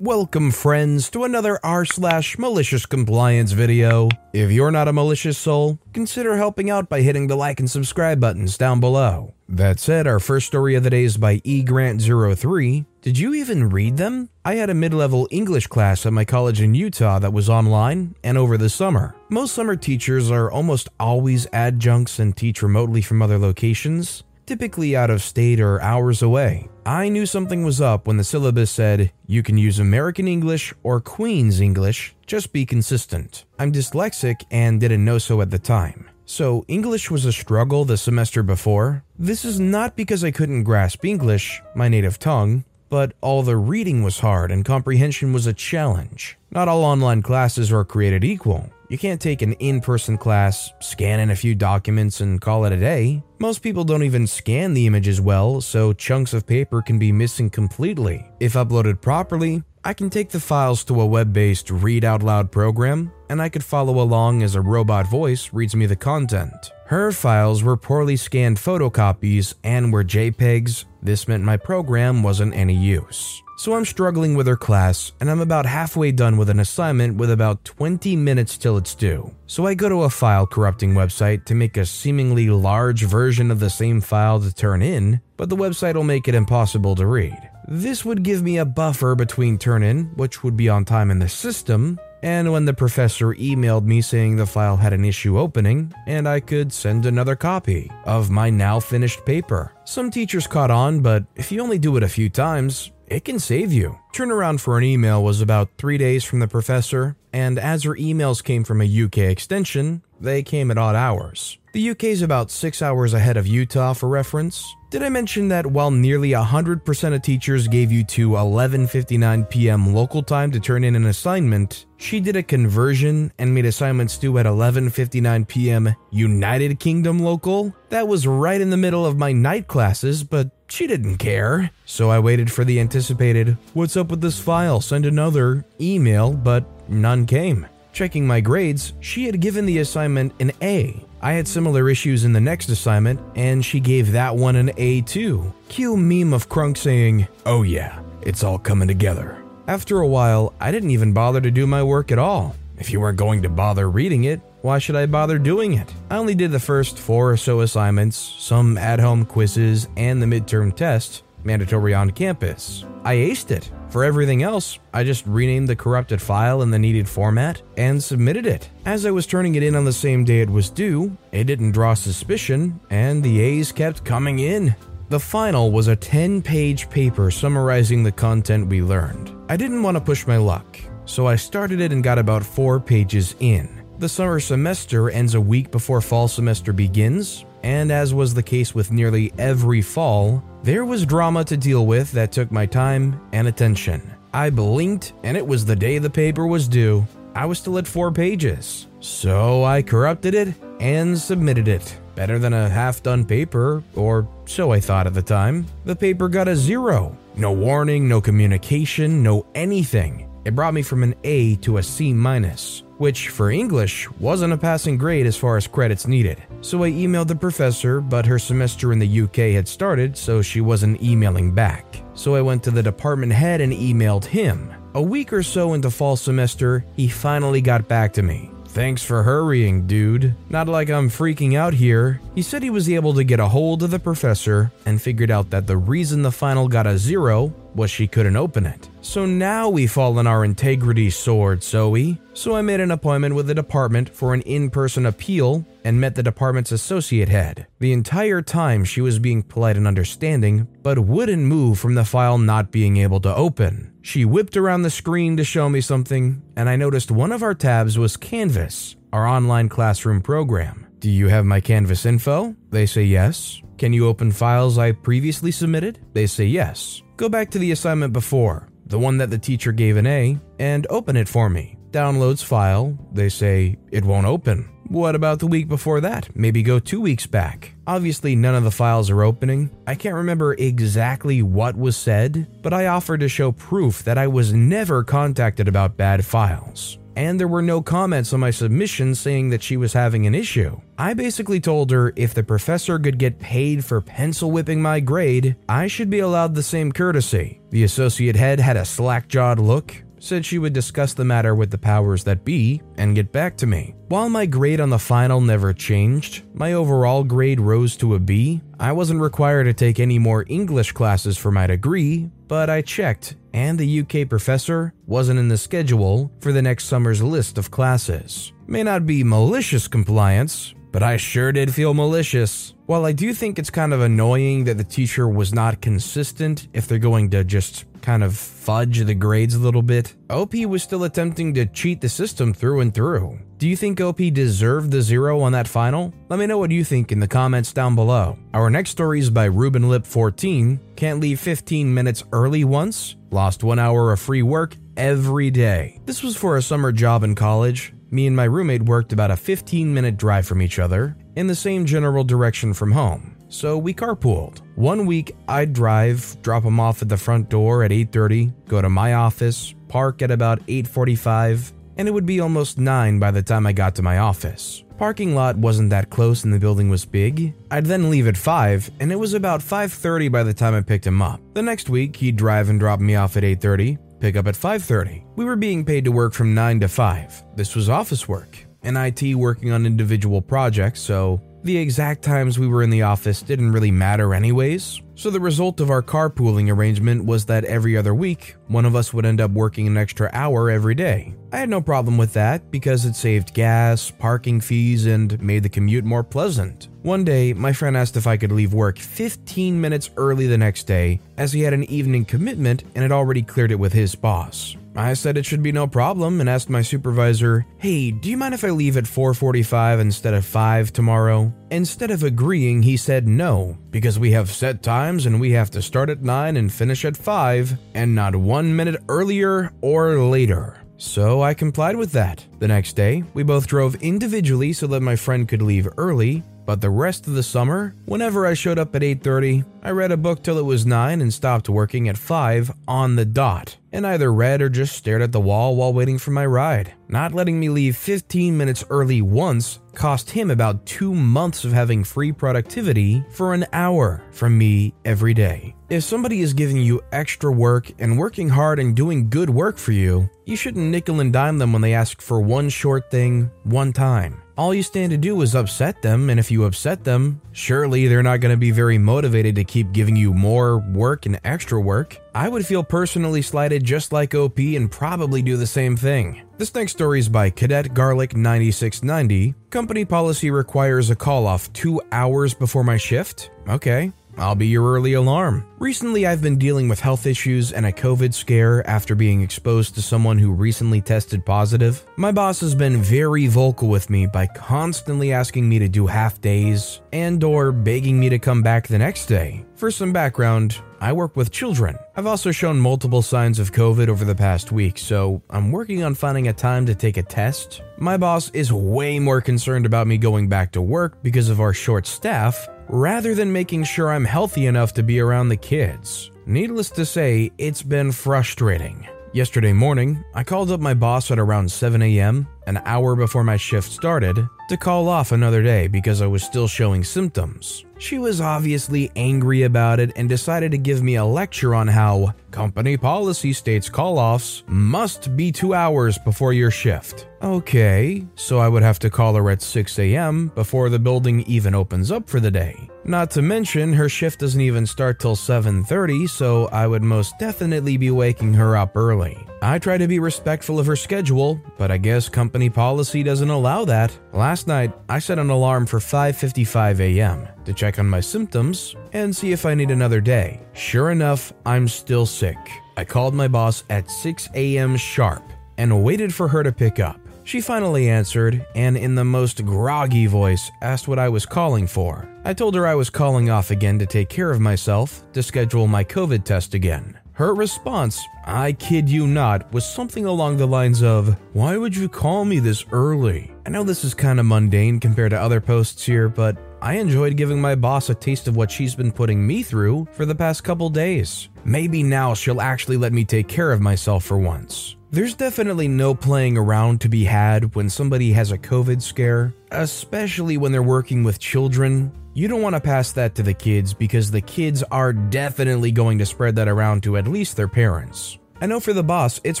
Welcome, friends, to another r slash malicious compliance video. If you're not a malicious soul, consider helping out by hitting the like and subscribe buttons down below. That said, our first story of the day is by egrant03. Did you even read them? I had a mid level English class at my college in Utah that was online and over the summer. Most summer teachers are almost always adjuncts and teach remotely from other locations typically out of state or hours away. I knew something was up when the syllabus said you can use American English or Queen's English, just be consistent. I'm dyslexic and didn't know so at the time. So, English was a struggle the semester before. This is not because I couldn't grasp English, my native tongue, but all the reading was hard and comprehension was a challenge. Not all online classes are created equal. You can't take an in person class, scan in a few documents, and call it a day. Most people don't even scan the images well, so chunks of paper can be missing completely. If uploaded properly, I can take the files to a web based read out loud program, and I could follow along as a robot voice reads me the content. Her files were poorly scanned photocopies and were JPEGs. This meant my program wasn't any use. So I'm struggling with her class, and I'm about halfway done with an assignment with about 20 minutes till it's due. So I go to a file corrupting website to make a seemingly large version of the same file to turn in, but the website will make it impossible to read. This would give me a buffer between turn in, which would be on time in the system, and when the professor emailed me saying the file had an issue opening, and I could send another copy of my now finished paper. Some teachers caught on, but if you only do it a few times, it can save you. Turnaround for an email was about three days from the professor, and as her emails came from a UK extension, they came at odd hours. The UK is about six hours ahead of Utah for reference. Did I mention that while nearly 100% of teachers gave you to 11:59 p.m. local time to turn in an assignment, she did a conversion and made assignments due at 11:59 p.m. United Kingdom local? That was right in the middle of my night classes, but she didn't care. So I waited for the anticipated, what's up with this file? Send another email, but none came. Checking my grades, she had given the assignment an A. I had similar issues in the next assignment, and she gave that one an A too. Cue meme of Kronk saying, Oh yeah, it's all coming together. After a while, I didn't even bother to do my work at all. If you weren't going to bother reading it, why should I bother doing it? I only did the first four or so assignments, some at home quizzes, and the midterm test, mandatory on campus. I aced it. For everything else, I just renamed the corrupted file in the needed format and submitted it. As I was turning it in on the same day it was due, it didn't draw suspicion, and the A's kept coming in. The final was a 10 page paper summarizing the content we learned. I didn't want to push my luck, so I started it and got about four pages in. The summer semester ends a week before fall semester begins, and as was the case with nearly every fall, there was drama to deal with that took my time and attention. I blinked, and it was the day the paper was due. I was still at four pages. So I corrupted it and submitted it. Better than a half done paper, or so I thought at the time. The paper got a zero. No warning, no communication, no anything. It brought me from an A to a C minus which for English wasn't a passing grade as far as credits needed. So I emailed the professor, but her semester in the UK had started, so she wasn't emailing back. So I went to the department head and emailed him. A week or so into fall semester, he finally got back to me. Thanks for hurrying, dude. Not like I'm freaking out here. He said he was able to get a hold of the professor and figured out that the reason the final got a zero was she couldn't open it. So now we fall on our integrity sword, Zoe. So I made an appointment with the department for an in person appeal and met the department's associate head. The entire time she was being polite and understanding, but wouldn't move from the file not being able to open. She whipped around the screen to show me something, and I noticed one of our tabs was Canvas, our online classroom program. Do you have my Canvas info? They say yes. Can you open files I previously submitted? They say yes. Go back to the assignment before, the one that the teacher gave an A, and open it for me. Downloads file, they say it won't open. What about the week before that? Maybe go two weeks back. Obviously, none of the files are opening. I can't remember exactly what was said, but I offered to show proof that I was never contacted about bad files and there were no comments on my submission saying that she was having an issue. I basically told her if the professor could get paid for pencil whipping my grade, I should be allowed the same courtesy. The associate head had a slack jawed look, said she would discuss the matter with the powers that be and get back to me. While my grade on the final never changed, my overall grade rose to a B. I wasn't required to take any more English classes for my degree, but I checked, and the UK professor wasn't in the schedule for the next summer's list of classes. May not be malicious compliance, but I sure did feel malicious. While I do think it's kind of annoying that the teacher was not consistent if they're going to just kind of fudge the grades a little bit, OP was still attempting to cheat the system through and through. Do you think OP deserved the zero on that final? Let me know what you think in the comments down below. Our next story is by Ruben Lip 14. Can't leave 15 minutes early once. Lost one hour of free work every day. This was for a summer job in college. Me and my roommate worked about a 15 minute drive from each other in the same general direction from home so we carpooled. One week I'd drive, drop him off at the front door at 8:30, go to my office, park at about 8:45, and it would be almost 9 by the time I got to my office. Parking lot wasn't that close and the building was big. I'd then leave at 5 and it was about 5:30 by the time I picked him up. The next week he'd drive and drop me off at 8:30, pick up at 5:30. We were being paid to work from 9 to 5. This was office work. In IT working on individual projects, so the exact times we were in the office didn't really matter, anyways, so the result of our carpooling arrangement was that every other week, one of us would end up working an extra hour every day. I had no problem with that because it saved gas, parking fees, and made the commute more pleasant. One day, my friend asked if I could leave work 15 minutes early the next day, as he had an evening commitment and had already cleared it with his boss. I said it should be no problem and asked my supervisor, "Hey, do you mind if I leave at 4:45 instead of 5 tomorrow?" Instead of agreeing, he said no, because we have set times and we have to start at 9 and finish at 5 and not 1 minute earlier or later. So I complied with that. The next day, we both drove individually so that my friend could leave early, but the rest of the summer, whenever I showed up at 8:30, I read a book till it was 9 and stopped working at 5 on the dot, and either read or just stared at the wall while waiting for my ride. Not letting me leave 15 minutes early once cost him about 2 months of having free productivity for an hour from me every day. If somebody is giving you extra work and working hard and doing good work for you, you shouldn't nickel and dime them when they ask for one short thing one time. All you stand to do is upset them, and if you upset them, surely they're not going to be very motivated to keep giving you more work and extra work. I would feel personally slighted just like OP and probably do the same thing. This next story is by Cadet Garlic 9690. Company policy requires a call off two hours before my shift? Okay. I'll be your early alarm. Recently, I've been dealing with health issues and a COVID scare after being exposed to someone who recently tested positive. My boss has been very vocal with me by constantly asking me to do half days and or begging me to come back the next day. For some background, I work with children. I've also shown multiple signs of COVID over the past week, so I'm working on finding a time to take a test. My boss is way more concerned about me going back to work because of our short staff rather than making sure I'm healthy enough to be around the kids. Needless to say, it's been frustrating. Yesterday morning, I called up my boss at around 7 a.m., an hour before my shift started, to call off another day because I was still showing symptoms. She was obviously angry about it and decided to give me a lecture on how company policy states call offs must be two hours before your shift. Okay, so I would have to call her at 6 a.m. before the building even opens up for the day. Not to mention, her shift doesn't even start till 7:30, so I would most definitely be waking her up early. I try to be respectful of her schedule, but I guess company policy doesn't allow that. Last night, I set an alarm for 5:55 a.m. to check on my symptoms and see if I need another day. Sure enough, I'm still sick. I called my boss at 6 a.m. sharp and waited for her to pick up. She finally answered and, in the most groggy voice, asked what I was calling for. I told her I was calling off again to take care of myself to schedule my COVID test again. Her response, I kid you not, was something along the lines of, Why would you call me this early? I know this is kind of mundane compared to other posts here, but I enjoyed giving my boss a taste of what she's been putting me through for the past couple days. Maybe now she'll actually let me take care of myself for once. There's definitely no playing around to be had when somebody has a COVID scare, especially when they're working with children. You don't want to pass that to the kids because the kids are definitely going to spread that around to at least their parents. I know for the boss, it's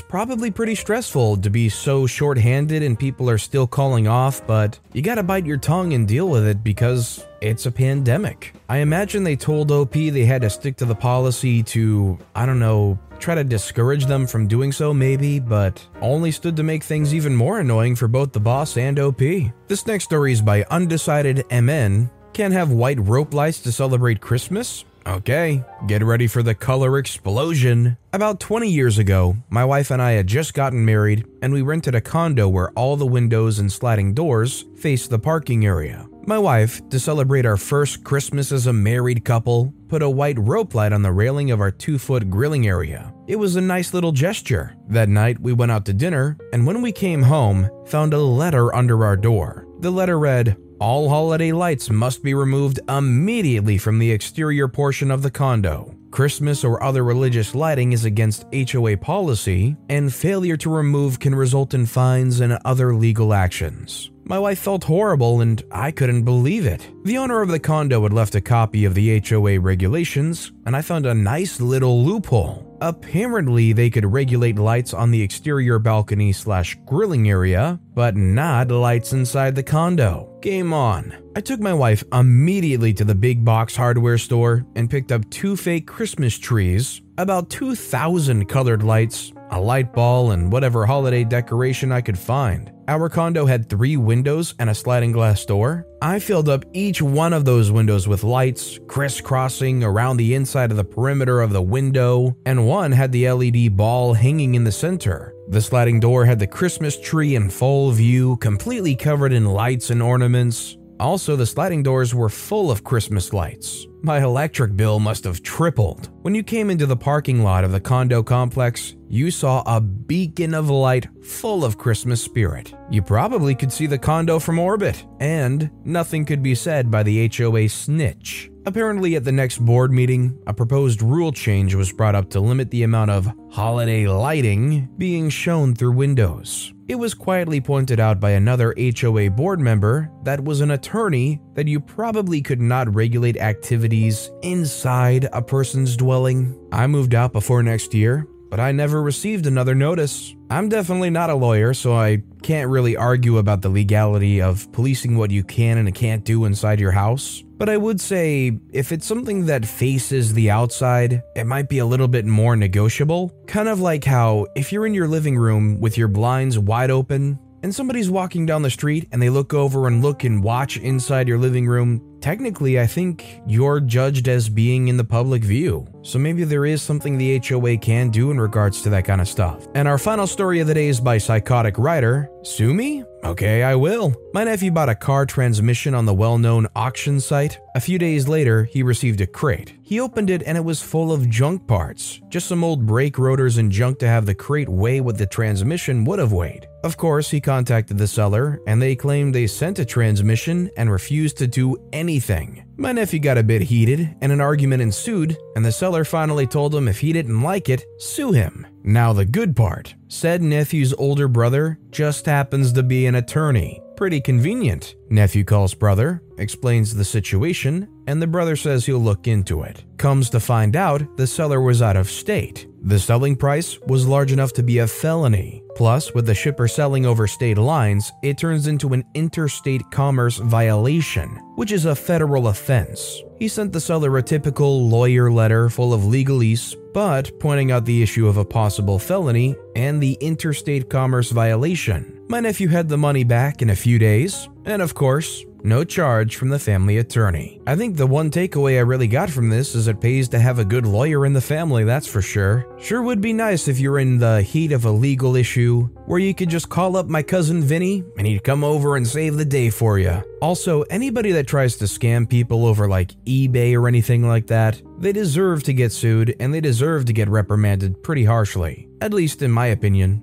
probably pretty stressful to be so short-handed and people are still calling off, but you gotta bite your tongue and deal with it because it's a pandemic. I imagine they told OP they had to stick to the policy to, I don't know, try to discourage them from doing so maybe, but only stood to make things even more annoying for both the boss and OP. This next story is by Undecided MN. Can't have white rope lights to celebrate Christmas? Okay, get ready for the color explosion. About 20 years ago, my wife and I had just gotten married, and we rented a condo where all the windows and sliding doors faced the parking area. My wife, to celebrate our first Christmas as a married couple, put a white rope light on the railing of our two foot grilling area. It was a nice little gesture. That night, we went out to dinner, and when we came home, found a letter under our door. The letter read, all holiday lights must be removed immediately from the exterior portion of the condo. Christmas or other religious lighting is against HOA policy, and failure to remove can result in fines and other legal actions. My wife felt horrible and I couldn't believe it. The owner of the condo had left a copy of the HOA regulations, and I found a nice little loophole. Apparently, they could regulate lights on the exterior balcony slash grilling area, but not lights inside the condo. Game on. I took my wife immediately to the big box hardware store and picked up two fake Christmas trees, about 2,000 colored lights, a light ball, and whatever holiday decoration I could find. Our condo had three windows and a sliding glass door. I filled up each one of those windows with lights, crisscrossing around the inside of the perimeter of the window, and one had the LED ball hanging in the center. The sliding door had the Christmas tree in full view, completely covered in lights and ornaments. Also, the sliding doors were full of Christmas lights. My electric bill must have tripled. When you came into the parking lot of the condo complex, you saw a beacon of light full of Christmas spirit. You probably could see the condo from orbit, and nothing could be said by the HOA snitch. Apparently, at the next board meeting, a proposed rule change was brought up to limit the amount of holiday lighting being shown through windows. It was quietly pointed out by another HOA board member that was an attorney that you probably could not regulate activities inside a person's dwelling. I moved out before next year, but I never received another notice. I'm definitely not a lawyer, so I can't really argue about the legality of policing what you can and can't do inside your house. But I would say if it's something that faces the outside, it might be a little bit more negotiable. Kind of like how if you're in your living room with your blinds wide open and somebody's walking down the street and they look over and look and watch inside your living room, technically, I think you're judged as being in the public view. So maybe there is something the HOA can do in regards to that kind of stuff. And our final story of the day is by Psychotic Writer. Sue me? Okay, I will. My nephew bought a car transmission on the well known auction site. A few days later, he received a crate. He opened it and it was full of junk parts, just some old brake rotors and junk to have the crate weigh what the transmission would have weighed. Of course, he contacted the seller and they claimed they sent a transmission and refused to do anything. My nephew got a bit heated and an argument ensued, and the seller finally told him if he didn't like it, sue him. Now, the good part said nephew's older brother just happens to be an attorney. Pretty convenient. Nephew calls brother, explains the situation, and the brother says he'll look into it. Comes to find out, the seller was out of state. The selling price was large enough to be a felony. Plus, with the shipper selling over state lines, it turns into an interstate commerce violation, which is a federal offense. He sent the seller a typical lawyer letter full of legalese, but pointing out the issue of a possible felony and the interstate commerce violation. My nephew had the money back in a few days, and of course, no charge from the family attorney. I think the one takeaway I really got from this is it pays to have a good lawyer in the family, that's for sure. Sure would be nice if you're in the heat of a legal issue where you could just call up my cousin Vinny and he'd come over and save the day for you. Also, anybody that tries to scam people over like eBay or anything like that, they deserve to get sued and they deserve to get reprimanded pretty harshly, at least in my opinion.